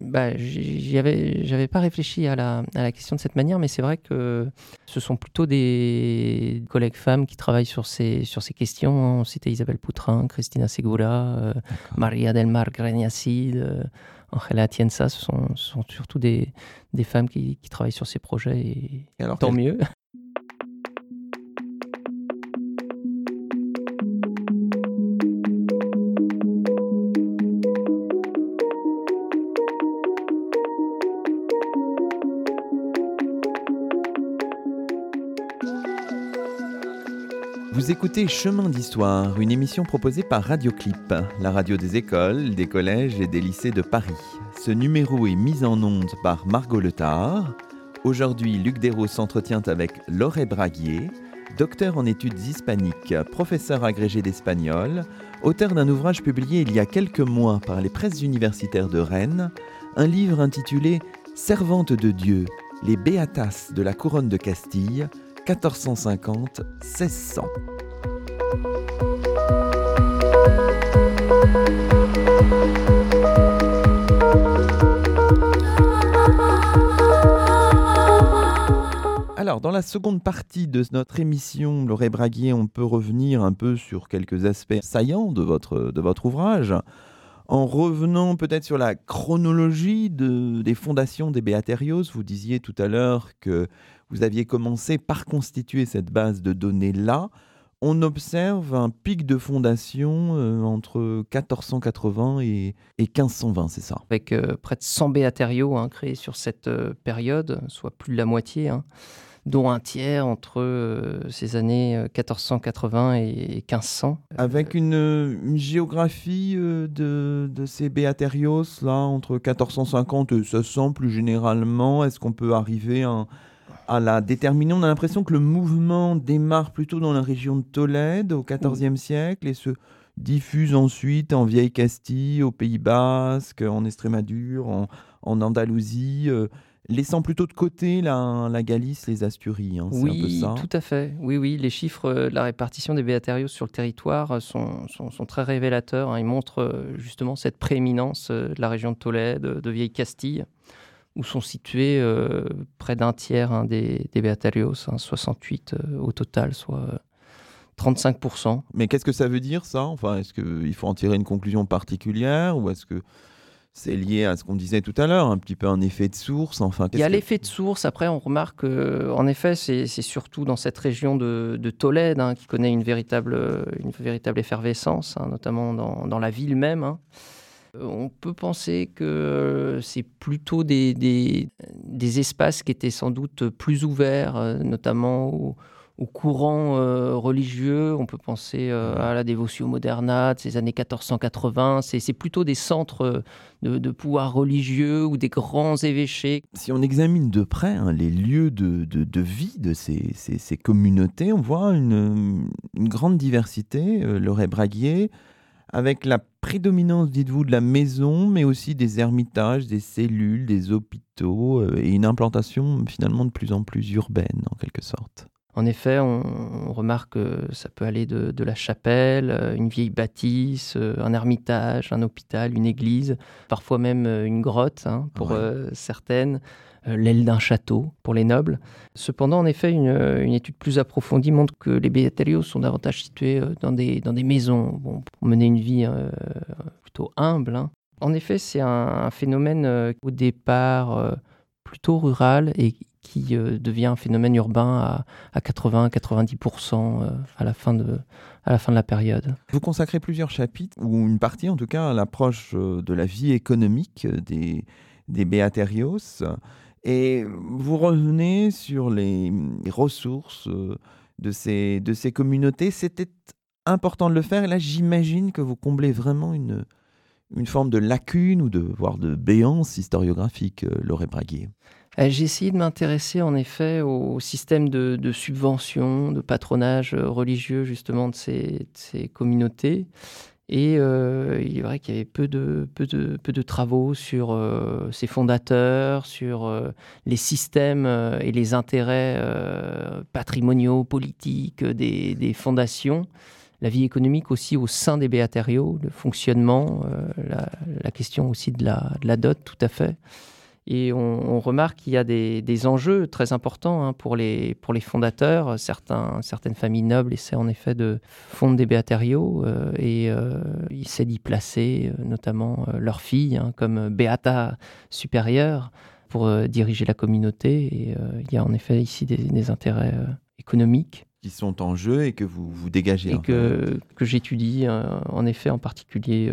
bah, j'avais pas réfléchi à la, à la, question de cette manière, mais c'est vrai que ce sont plutôt des collègues femmes qui travaillent sur ces, sur ces questions. On citait Isabelle Poutrin, Christina Segura, euh, Maria del Mar Gregnacid, euh, Angela Atienza. Ce sont, ce sont surtout des, des femmes qui, qui, travaillent sur ces projets et, et alors, tant mieux. Vous écoutez Chemin d'Histoire, une émission proposée par Radioclip, la radio des écoles, des collèges et des lycées de Paris. Ce numéro est mis en onde par Margot Letard. Aujourd'hui, Luc Dérault s'entretient avec Laure Braguier, docteur en études hispaniques, professeur agrégé d'espagnol, auteur d'un ouvrage publié il y a quelques mois par les presses universitaires de Rennes, un livre intitulé Servante de Dieu, les Béatas de la couronne de Castille, 1450-1600. Alors, dans la seconde partie de notre émission, Lauré Braguier, on peut revenir un peu sur quelques aspects saillants de votre, ouvrage, en revenant peut-être sur la chronologie de, des fondations des Beaterios. Vous disiez tout à l'heure que vous aviez commencé par constituer cette base de données-là. On observe un pic de fondation euh, entre 1480 et, 1520, c'est ça? Avec euh, près de 100 béatériaux hein, créés sur cette euh, période, soit plus de la moitié, hein, dont un tiers entre ces années 1480 et 1500. Avec une, géographie de, de, ces béatérios, là, entre 1450 et 1600 plus généralement, est-ce qu'on peut arriver à à la déterminer. On a l'impression que le mouvement démarre plutôt dans la région de Tolède au XIVe siècle et se diffuse ensuite en Vieille Castille, au Pays Basque, en Estrémadure, en, Andalousie. Euh, laissant plutôt de côté la, la Galice, les Asturies. Hein, oui, un tout à fait. Oui, oui, les chiffres euh, de la répartition des Beaterios sur le territoire euh, sont, sont, très révélateurs. Hein. Ils montrent justement cette prééminence de la région de Tolède, de Vieille Castille où sont situés euh, près d'un tiers hein, des, des Beatarios, 68 hein, euh, au total, soit 35%. Euh, Mais qu'est-ce que ça veut dire ça? Enfin, est-ce qu'il faut en tirer une conclusion particulière ou est-ce que c'est lié à ce qu'on disait tout à l'heure, un petit peu un effet de source? Enfin, il y a l'effet de source. Après, on remarque en effet, c'est surtout dans cette région de, Tolède hein, qui connaît une véritable, une véritable effervescence, notamment dans, dans, la ville même. On peut penser que euh, c'est plutôt des, des, espaces qui étaient sans doute plus ouverts, euh, notamment au, courant religieux. On peut penser à la dévotion moderna de ces années 1480. C'est plutôt des centres de, pouvoir religieux ou des grands évêchés. Si on examine de près hein, les lieux de, de, vie de ces, ces, communautés, on voit une, une grande diversité. Laurent Braguier, avec la prédominance, dites-vous, de la maison, mais aussi des ermitages, des cellules, des hôpitaux, euh, et une implantation finalement de plus en plus urbaine, en quelque sorte. En effet, on, remarque que ça peut aller de, la chapelle, euh, une vieille bâtisse, euh, un ermitage, un hôpital, une église, parfois même une grotte hein, pour certaines, l'aile d'un château pour les nobles. Cependant, en effet, une, euh, étude plus approfondie montre que les beaterios sont davantage situés euh, dans des, dans des maisons bon, pour mener une vie plutôt humble. Hein. En effet, c'est un, phénomène au départ plutôt rural et qui devient un phénomène urbain à, 80-90% à, la fin de, à la fin de la période. Vous consacrez plusieurs chapitres, ou une partie en tout cas, à l'approche de la vie économique des, des Beaterios. Et vous revenez sur les, ressources euh, de ces, de ces communautés. C'était important de le faire. Et là, j'imagine que vous comblez vraiment une, une forme de lacune ou de, voire de béance historiographique, euh, Lauré Braguier. Euh, j'ai essayé de m'intéresser en effet au système de, de subvention, de patronage religieux justement de ces, de ces communautés. Et euh, il est vrai qu'il y avait peu de, peu de, travaux sur euh, ses fondateurs, sur euh, les systèmes et les intérêts patrimoniaux, politiques des, fondations, la vie économique aussi au sein des béatériaux, le fonctionnement, la, question aussi de la dot, tout à fait. Et on, remarque qu'il y a des, enjeux très importants hein, pour, les, pour les fondateurs. Certains, certaines familles nobles essaient en effet de fondre des béatériaux euh, et euh, ils essaient d'y placer euh, notamment leurs filles hein, comme béata supérieure pour diriger la communauté. Et il y a en effet ici des, intérêts économiques qui sont en jeu et que vous, vous dégagez. Et que, que j'étudie en effet en particulier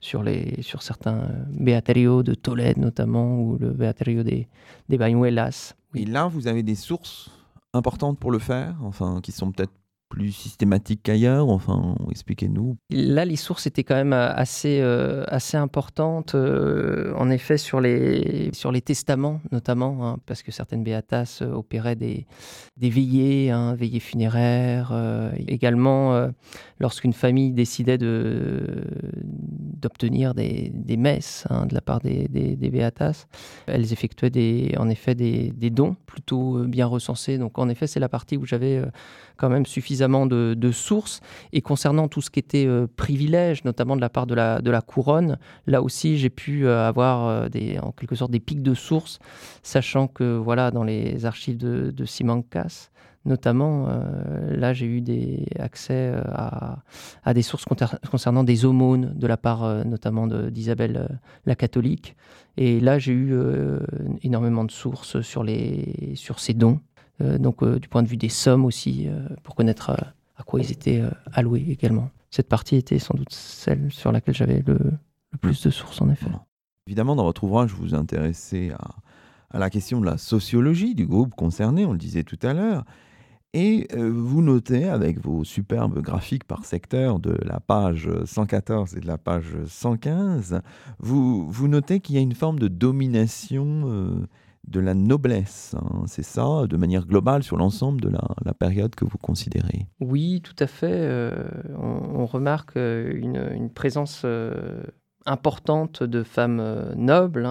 sur, les, sur certains euh, Beaterio de Tolède notamment, ou le Beaterio des, des Bañuelas. Et là, vous avez des sources importantes pour le faire, enfin, qui sont peut-être plus systématique qu'ailleurs Enfin, expliquez-nous. Là, les sources étaient quand même euh, assez, euh, assez importantes, euh, en effet, sur les, sur les testaments, notamment, hein, parce que certaines béatas opéraient des, des veillées, hein, veillées funéraires. également, lorsqu'une famille décidait de, d'obtenir des, des messes hein, de la part des, des, des, béatas, elles effectuaient en effet des, des dons plutôt bien recensés. Donc, en effet, c'est la partie où j'avais quand même suffisamment de, sources. Et concernant tout ce qui était euh, privilège, notamment de la part de la, couronne, là aussi, j'ai pu euh, avoir euh, des, en quelque sorte des pics de sources, sachant que voilà, dans les archives de, de Simancas, notamment, là, j'ai eu des accès à, des sources concernant des aumônes de la part notamment d'Isabelle la catholique. Et là, j'ai eu énormément de sources sur, les, sur ces dons donc euh, du point de vue des sommes aussi, euh, pour connaître à quoi ils étaient alloués également. Cette partie était sans doute celle sur laquelle j'avais le, plus de sources en effet. Évidemment, dans votre ouvrage, vous vous intéressez à, à, la question de la sociologie du groupe concerné, on le disait tout à l'heure, et vous notez avec vos superbes graphiques par secteur de la page 114 et de la page 115, vous, vous notez qu'il y a une forme de domination de la noblesse. Hein. C'est ça, de manière globale, sur l'ensemble de la, période que vous considérez. Oui, tout à fait. Euh, on, remarque euh, une, présence euh, importante de femmes nobles.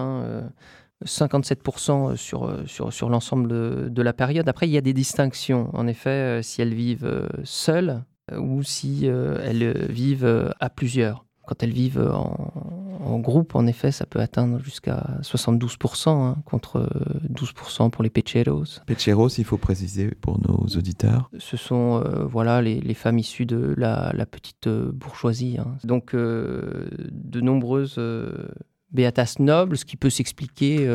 57% hein, sur, sur, sur l'ensemble de, la période. Après, il y a des distinctions. En effet, si elles vivent seules ou si elles vivent à plusieurs. Quand elles vivent en, groupe, en effet, ça peut atteindre jusqu'à 72%, hein, contre 12% pour les pecheros. Pecheros, il faut préciser pour nos auditeurs. Ce sont euh, voilà les, femmes issues de la, petite euh, bourgeoisie. Hein. Donc, euh, de nombreuses béatas nobles, ce qui peut s'expliquer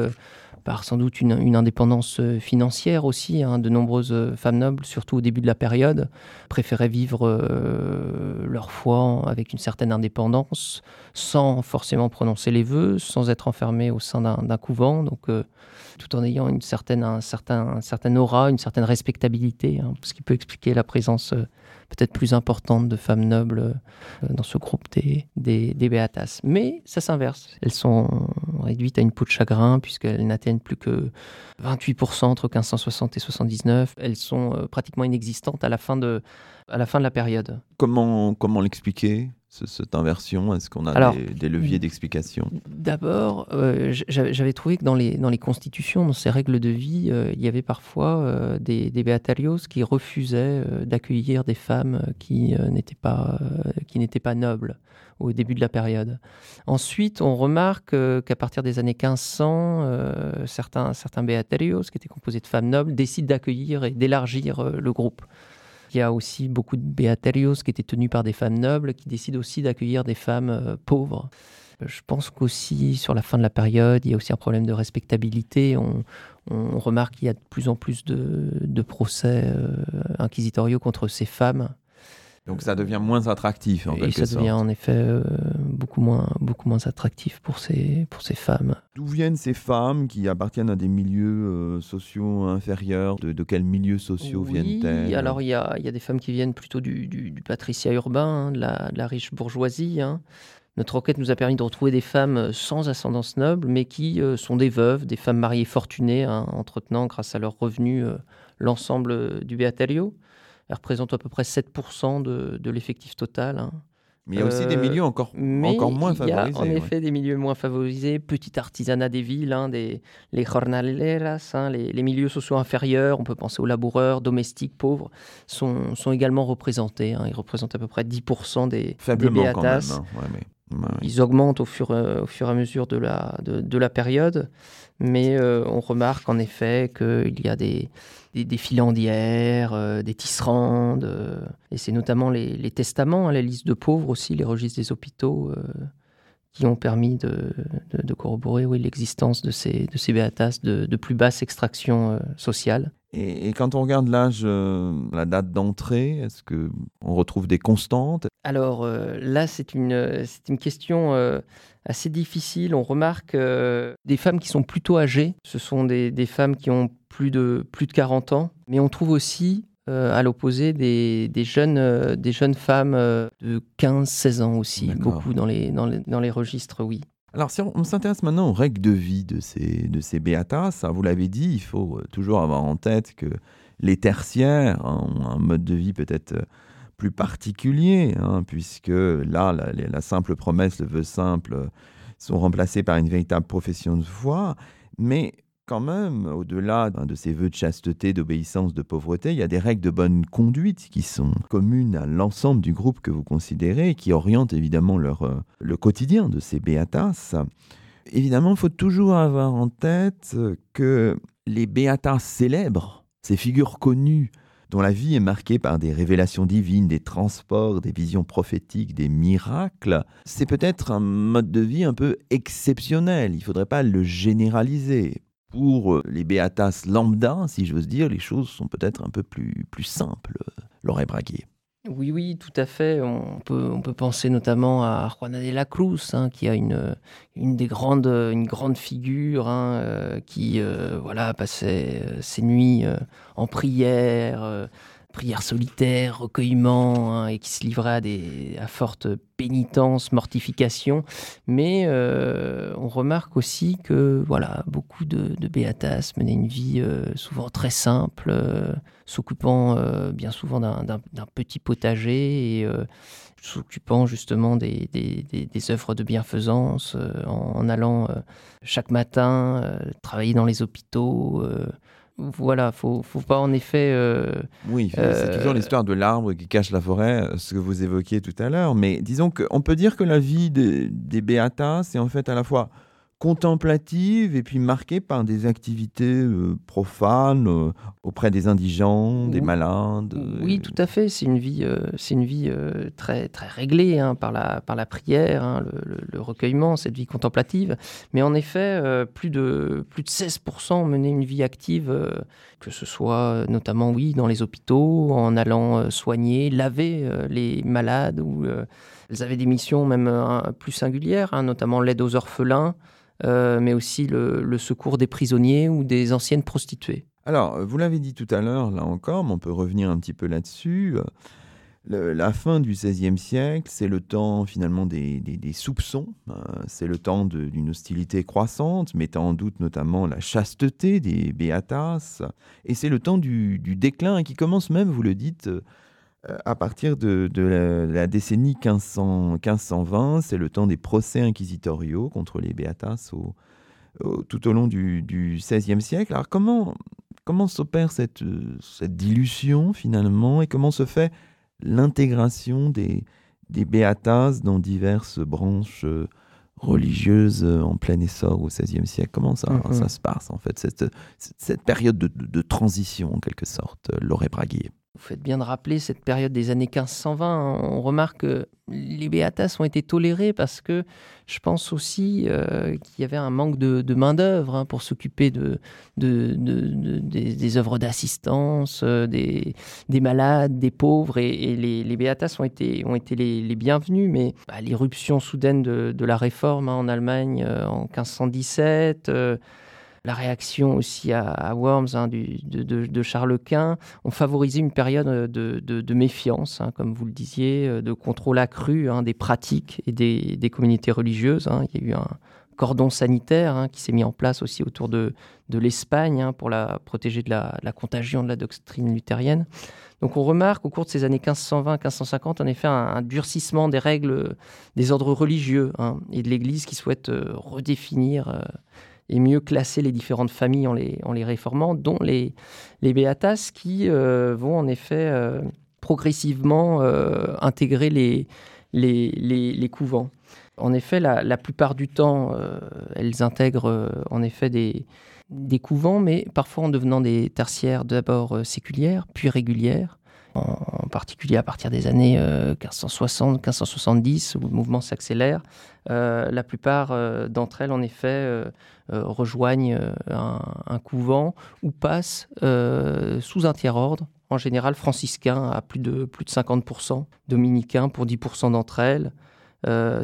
par sans doute une, indépendance euh, financière aussi. Hein. De nombreuses euh, femmes nobles, surtout au début de la période, préféraient vivre euh, leur foi avec une certaine indépendance, sans forcément prononcer les vœux, sans être enfermées au sein d'un couvent, donc tout en ayant une certaine, un certain, certaine aura, une certaine respectabilité, hein, ce qui peut expliquer la présence peut-être plus importante de femmes nobles euh, dans ce groupe des, des, Beatas. Mais ça s'inverse. Elles sont réduites à une peau de chagrin puisqu'elles n'atteignent plus que 28% entre 1560 et 79. Elles sont euh, pratiquement inexistantes à la fin de, à la, fin de la période. Comment, comment l'expliquer? Cette inversion? Est-ce qu'on a des, leviers d'explication? D'abord, euh, j'avais trouvé que dans les, dans les constitutions, dans ces règles de vie, euh, il y avait parfois euh, des, des beatarios qui refusaient d'accueillir des femmes qui n'étaient pas, qui n'étaient pas nobles au début de la période. Ensuite, on remarque qu'à partir des années 1500, certains, certains beatarios, qui étaient composés de femmes nobles, décident d'accueillir et d'élargir le groupe. Il y a aussi beaucoup de beaterios qui étaient tenus par des femmes nobles qui décident aussi d'accueillir des femmes euh, pauvres. Je pense qu'aussi sur la fin de la période, il y a aussi un problème de respectabilité. On, remarque qu'il y a de plus en plus de, procès inquisitoriaux contre ces femmes donc ça devient moins attractif en Et ça devient en effet euh, beaucoup, moins, beaucoup moins attractif pour ces, pour ces femmes. D'où viennent ces femmes qui appartiennent à des milieux euh, sociaux inférieurs? De, de, quels milieux sociaux viennent-elles? Alors il y a, y a, des femmes qui viennent plutôt du, du, patriciat urbain, hein, de, la, de, la, riche bourgeoisie. Hein. Notre enquête nous a permis de retrouver des femmes sans ascendance noble, mais qui euh, sont des veuves, des femmes mariées fortunées, hein, entretenant grâce à leurs revenus l'ensemble du Béatario. Elle représente à peu près 7% de, de l'effectif total. Hein. Mais il y a aussi des euh, milieux encore, encore moins favorisés. Il y a en effet des milieux moins favorisés, petit artisanat des villes, hein, des, les jornaleras, hein, les, les, milieux sociaux inférieurs, on peut penser aux laboureurs, domestiques, pauvres, sont, sont également représentés. Hein. ils représentent à peu près 10% des, des Beatas. Ils augmentent au fur, euh, au fur et à mesure de la, de, de la période, mais euh, on remarque en effet qu'il y a des, des, filandières, euh, des tisserandes, et c'est notamment les, testaments, hein, la liste de pauvres aussi, les registres des hôpitaux, qui ont permis de, de, corroborer oui, l'existence de ces, de ces béatas de, plus basse extraction sociale. Et, quand on regarde l'âge, euh, la date d'entrée, est-ce que on retrouve des constantes? Alors euh, là, c'est une, c'est une question euh, assez difficile. On remarque des femmes qui sont plutôt âgées. Ce sont des, des, femmes qui ont plus de, plus de 40 ans. Mais on trouve aussi, à l'opposé, des, des, jeunes, des jeunes femmes de 15-16 ans aussi. Beaucoup dans les, dans les, dans les registres, oui. Alors, si on, s'intéresse maintenant aux règles de vie de ces, de ces béatas, vous l'avez dit, il faut euh, toujours avoir en tête que les tertiaires ont un mode de vie peut-être euh, plus particulier, hein, puisque là, la, la, simple promesse, le vœu simple, euh, sont remplacés par une véritable profession de foi. Mais quand même, au-delà de ces vœux de chasteté, d'obéissance, de pauvreté, il y a des règles de bonne conduite qui sont communes à l'ensemble du groupe que vous considérez et qui orientent évidemment leur, euh, le quotidien de ces béatas. Évidemment, il faut toujours avoir en tête que les béatas célèbres, ces figures connues dont la vie est marquée par des révélations divines, des transports, des visions prophétiques, des miracles, c'est peut-être un mode de vie un peu exceptionnel. Il ne faudrait pas le généraliser pour euh, les Beatas lambda, si j'ose dire, les choses sont peut-être un peu plus, plus simples, Laurent Braguier. Oui, oui, tout à fait. On peut, on peut penser notamment à Juana de la Cruz, hein, qui a une, une des grandes, une grande figure, hein, euh, qui euh, voilà passait ses nuits en prière prière solitaire, recueillement, hein, et qui se livrait à, des, à forte pénitence, mortification. Mais euh, on remarque aussi que voilà, beaucoup de, de béatas menaient une vie euh, souvent très simple, euh, s'occupant bien souvent d'un petit potager et s'occupant justement des, des, des, œuvres de bienfaisance, en, allant chaque matin travailler dans les hôpitaux voilà, faut, faut pas en effet. Euh, oui, c'est toujours euh, l'histoire de l'arbre qui cache la forêt, euh, ce que vous évoquiez tout à l'heure. Mais disons qu'on peut dire que la vie des, des Béatas, c'est en fait à la fois contemplative et puis marquée par des activités euh, profanes euh, auprès des indigents, des malades. Oui, tout à fait. C'est une vie, c'est une vie très très réglée hein, par la par la prière, hein, le, recueillement, cette vie contemplative. Mais en effet, plus de plus de 16% menaient une vie active, que ce soit notamment oui dans les hôpitaux, en allant soigner, laver les malades ou elles avaient des missions même plus singulières, hein, notamment l'aide aux orphelins. Euh, mais aussi le, secours des prisonniers ou des anciennes prostituées. Alors, vous l'avez dit tout à l'heure, là encore, mais on peut revenir un petit peu là-dessus. la fin du XVIe siècle, c'est le temps finalement des, soupçons, hein. c'est le temps d'une hostilité croissante, mettant en doute notamment la chasteté des Beatas, et c'est le temps du, déclin qui commence même, vous le dites, euh, à partir de, la, décennie 1500, 1520, c'est le temps des procès inquisitoriaux contre les Beatas tout au long du, XVIe siècle. Alors comment, comment s'opère cette, cette dilution finalement et comment se fait l'intégration des, des Beatas dans diverses branches euh, religieuses en plein essor au XVIe siècle? Comment ça, mm-hmm. ça se passe en fait, cette, cette période de, de, transition en quelque sorte, Lauré Braguier Vous faites bien de rappeler cette période des années 1520. On remarque que les Beatas ont été tolérés parce que je pense aussi euh, qu'il y avait un manque de, main-d'œuvre hein, pour s'occuper de, des, œuvres d'assistance, euh, des, malades, des pauvres. Et, les, les, Beatas ont été, été les, bienvenus. Mais bah, l'irruption soudaine de, la réforme hein, en Allemagne euh, en 1517 la réaction aussi à, Worms hein, de, Charles Quint ont favorisé une période de, méfiance, hein, comme vous le disiez, euh, de contrôle accru hein, des pratiques et des, communautés religieuses. Il y a eu un cordon sanitaire qui s'est mis en place aussi autour de, l'Espagne pour la protéger de la, contagion de la doctrine luthérienne. Donc on remarque au cours de ces années 1520-1550 en effet un, durcissement des règles des ordres religieux et de l'Église qui souhaite euh, redéfinir euh, et mieux classer les différentes familles en les, réformant, dont les, les Beatas qui euh, vont en effet euh, progressivement euh, intégrer les, couvents. En effet, la, plupart du temps, elles intègrent en effet des couvents, mais parfois en devenant des tertiaires d'abord séculières, puis régulières en particulier à partir des années 1560-1570, où le mouvement s'accélère. la plupart d'entre elles, en effet, euh, rejoignent euh, un, couvent ou passent euh, sous un tiers-ordre, en général franciscain à plus de, plus de 50%, dominicain pour 10% d'entre elles.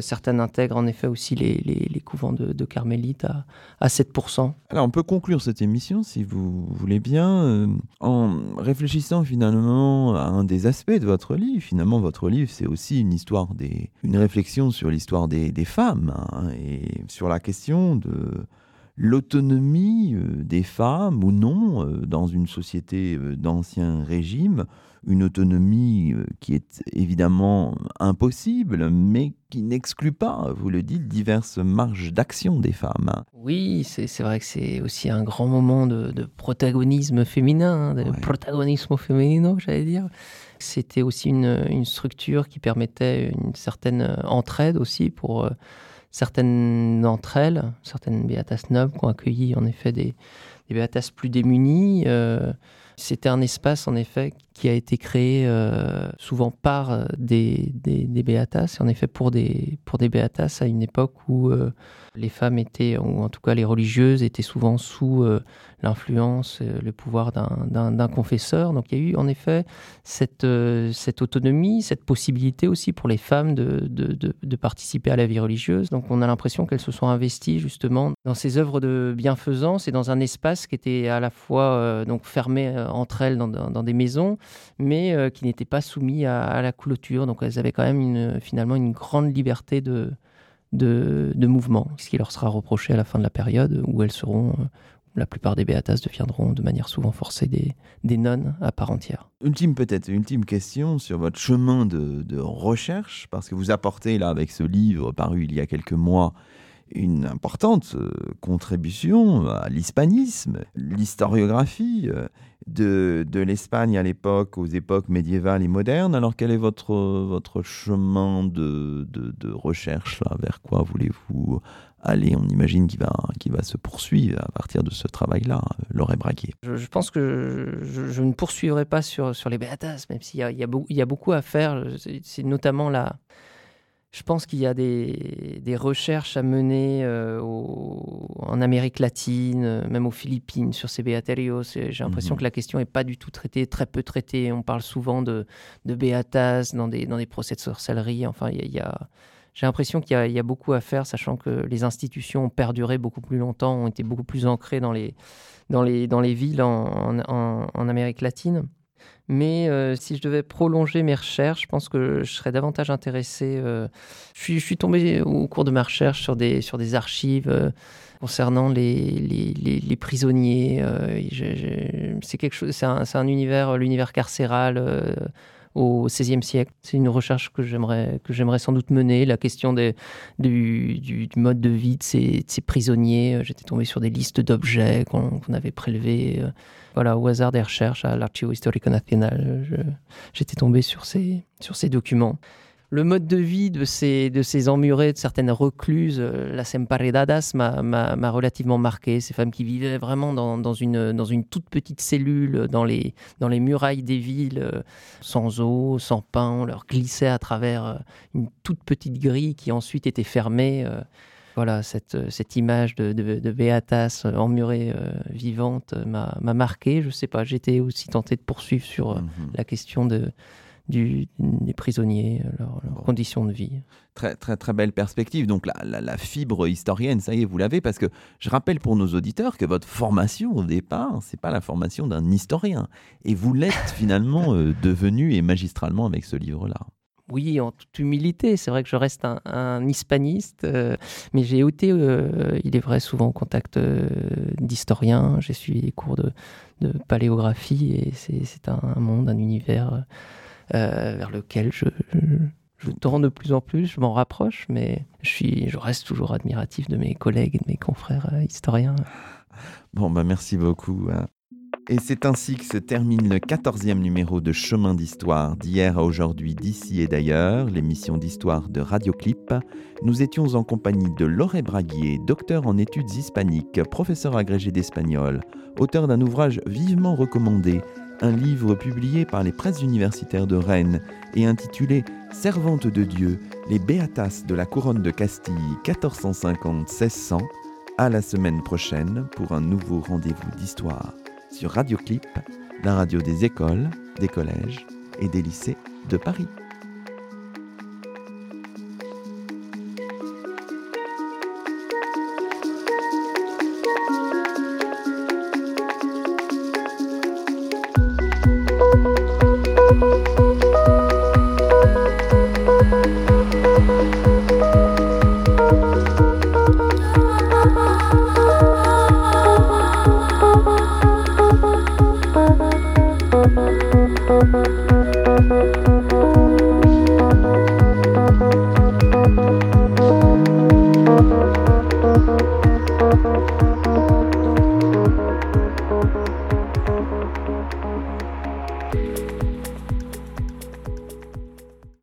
Certaines intègrent en effet aussi les, couvents de, carmélites à, à, 7%. Alors on peut conclure cette émission, si vous voulez bien, en réfléchissant finalement à un des aspects de votre livre. Finalement, votre livre, c'est aussi une histoire une réflexion sur l'histoire des, femmes hein, et sur la question de l'autonomie euh, des femmes ou non euh, dans une société euh, d'ancien régime, une autonomie qui est évidemment impossible, mais qui n'exclut pas, vous le dites, diverses marges d'action des femmes. Oui, c'est vrai que c'est aussi un grand moment de, protagonisme féminin, de protagonisme féminin, j'allais dire. C'était aussi une, une, structure qui permettait une certaine entraide aussi pour certaines d'entre elles, certaines Beatas nobles qui ont accueilli en effet des, des Beatas plus démunies. Euh, c'était un espace en effet qui a été créé euh, souvent par euh, des, des, des, Beatas, et en effet pour des, pour des Beatas à une époque où les femmes étaient, ou en tout cas les religieuses, étaient souvent sous l'influence, euh, le pouvoir d'un confesseur. Donc il y a eu en effet cette, euh, cette autonomie, cette possibilité aussi pour les femmes de, de, de, participer à la vie religieuse. Donc on a l'impression qu'elles se sont investies justement dans ces œuvres de bienfaisance et dans un espace qui était à la fois euh, donc fermé entre elles dans, des maisons, mais qui n'était pas soumis à, la clôture. Donc elles avaient quand même finalement une grande liberté de, de, mouvement, ce qui leur sera reproché à la fin de la période où elles seront la plupart des béatas deviendront de manière souvent forcée des, nonnes à part entière. Ultime peut-être, ultime question sur votre chemin de, de, recherche, parce que vous apportez là avec ce livre paru il y a quelques mois une importante euh, contribution à l'hispanisme, l'historiographie euh, de, de l'Espagne à l'époque, aux époques médiévales et modernes. Alors quel est votre, votre chemin de, de, recherche là? Vers quoi voulez-vous aller? On imagine qu'il va, qu'il va se poursuivre à partir de ce travail-là, Laurent Braquier. Je, je, pense que je, ne poursuivrai pas sur, sur les Beatas, même s'il y y a beaucoup à faire. C'est notamment la je pense qu'il y a des, des, recherches à mener euh, au, en Amérique latine, euh, même aux Philippines, sur ces beaterios. J'ai l'impression mhm. que la question n'est pas du tout traitée, très peu traitée. On parle souvent de, de beatas dans des, dans des procès de sorcellerie. Enfin, il y a, j'ai l'impression qu'il y, y, a beaucoup à faire, sachant que les institutions ont perduré beaucoup plus longtemps, ont été beaucoup plus ancrées dans les, dans les, dans les villes en, en, en Amérique latine. Mais euh, si je devais prolonger mes recherches, je pense que je serais davantage intéressé. Euh, je, suis, tombé au cours de ma recherche sur des, sur des archives euh, concernant les, les, les, prisonniers. c'est quelque chose, c'est un, un, univers, l'univers carcéral au XVIe siècle. C'est une recherche que j'aimerais sans doute mener. La question des, du, mode de vie de ces, prisonniers. J'étais tombé sur des listes d'objets qu'on avait prélevés voilà, au hasard des recherches à l'Archivo Histórico Nacional, j'étais tombé sur ces, sur ces documents. Le mode de vie de ces, de ces emmurés, de certaines recluses, euh, la Semparedadas m'a relativement marqué. Ces femmes qui vivaient vraiment dans, dans, une, dans une toute petite cellule, dans les, dans les murailles des villes, euh, sans eau, sans pain. On leur glissait à travers euh, une toute petite grille qui ensuite était fermée. Voilà, cette, cette image de, de, Beatas emmurée vivante m'a marqué. Je sais pas, j'étais aussi tenté de poursuivre sur mhm. la question de, du, des prisonniers, leurs, conditions de vie. Très, très, très belle perspective. Donc, la, la, fibre historienne, ça y est, vous l'avez, parce que je rappelle pour nos auditeurs que votre formation au départ, c'est pas la formation d'un historien. Et vous l'êtes [LAUGHS] finalement euh, devenu et magistralement avec ce livre-là. Oui, en toute humilité, c'est vrai que je reste un, hispaniste, euh, mais j'ai été, euh, il est vrai, souvent en contact d'historiens. J'ai suivi des cours de, de paléographie et c'est un monde, un univers euh, vers lequel je, je, de plus en plus, je m'en rapproche, mais je, je reste toujours admiratif de mes collègues et de mes confrères euh, historiens. Bon, bah merci beaucoup. Hein. Et c'est ainsi que se termine le 14e numéro de Chemin d'Histoire d'hier à aujourd'hui, d'ici et d'ailleurs, l'émission d'histoire de Radioclip. Nous étions en compagnie de Lauré Braguier, docteur en études hispaniques, professeur agrégé d'espagnol, auteur d'un ouvrage vivement recommandé, un livre publié par les presses universitaires de Rennes et intitulé Servante de Dieu, les Béatas de la couronne de Castille 1450-1600. À la semaine prochaine pour un nouveau rendez-vous d'histoire sur Radio Clip, la radio des écoles, des collèges et des lycées de Paris.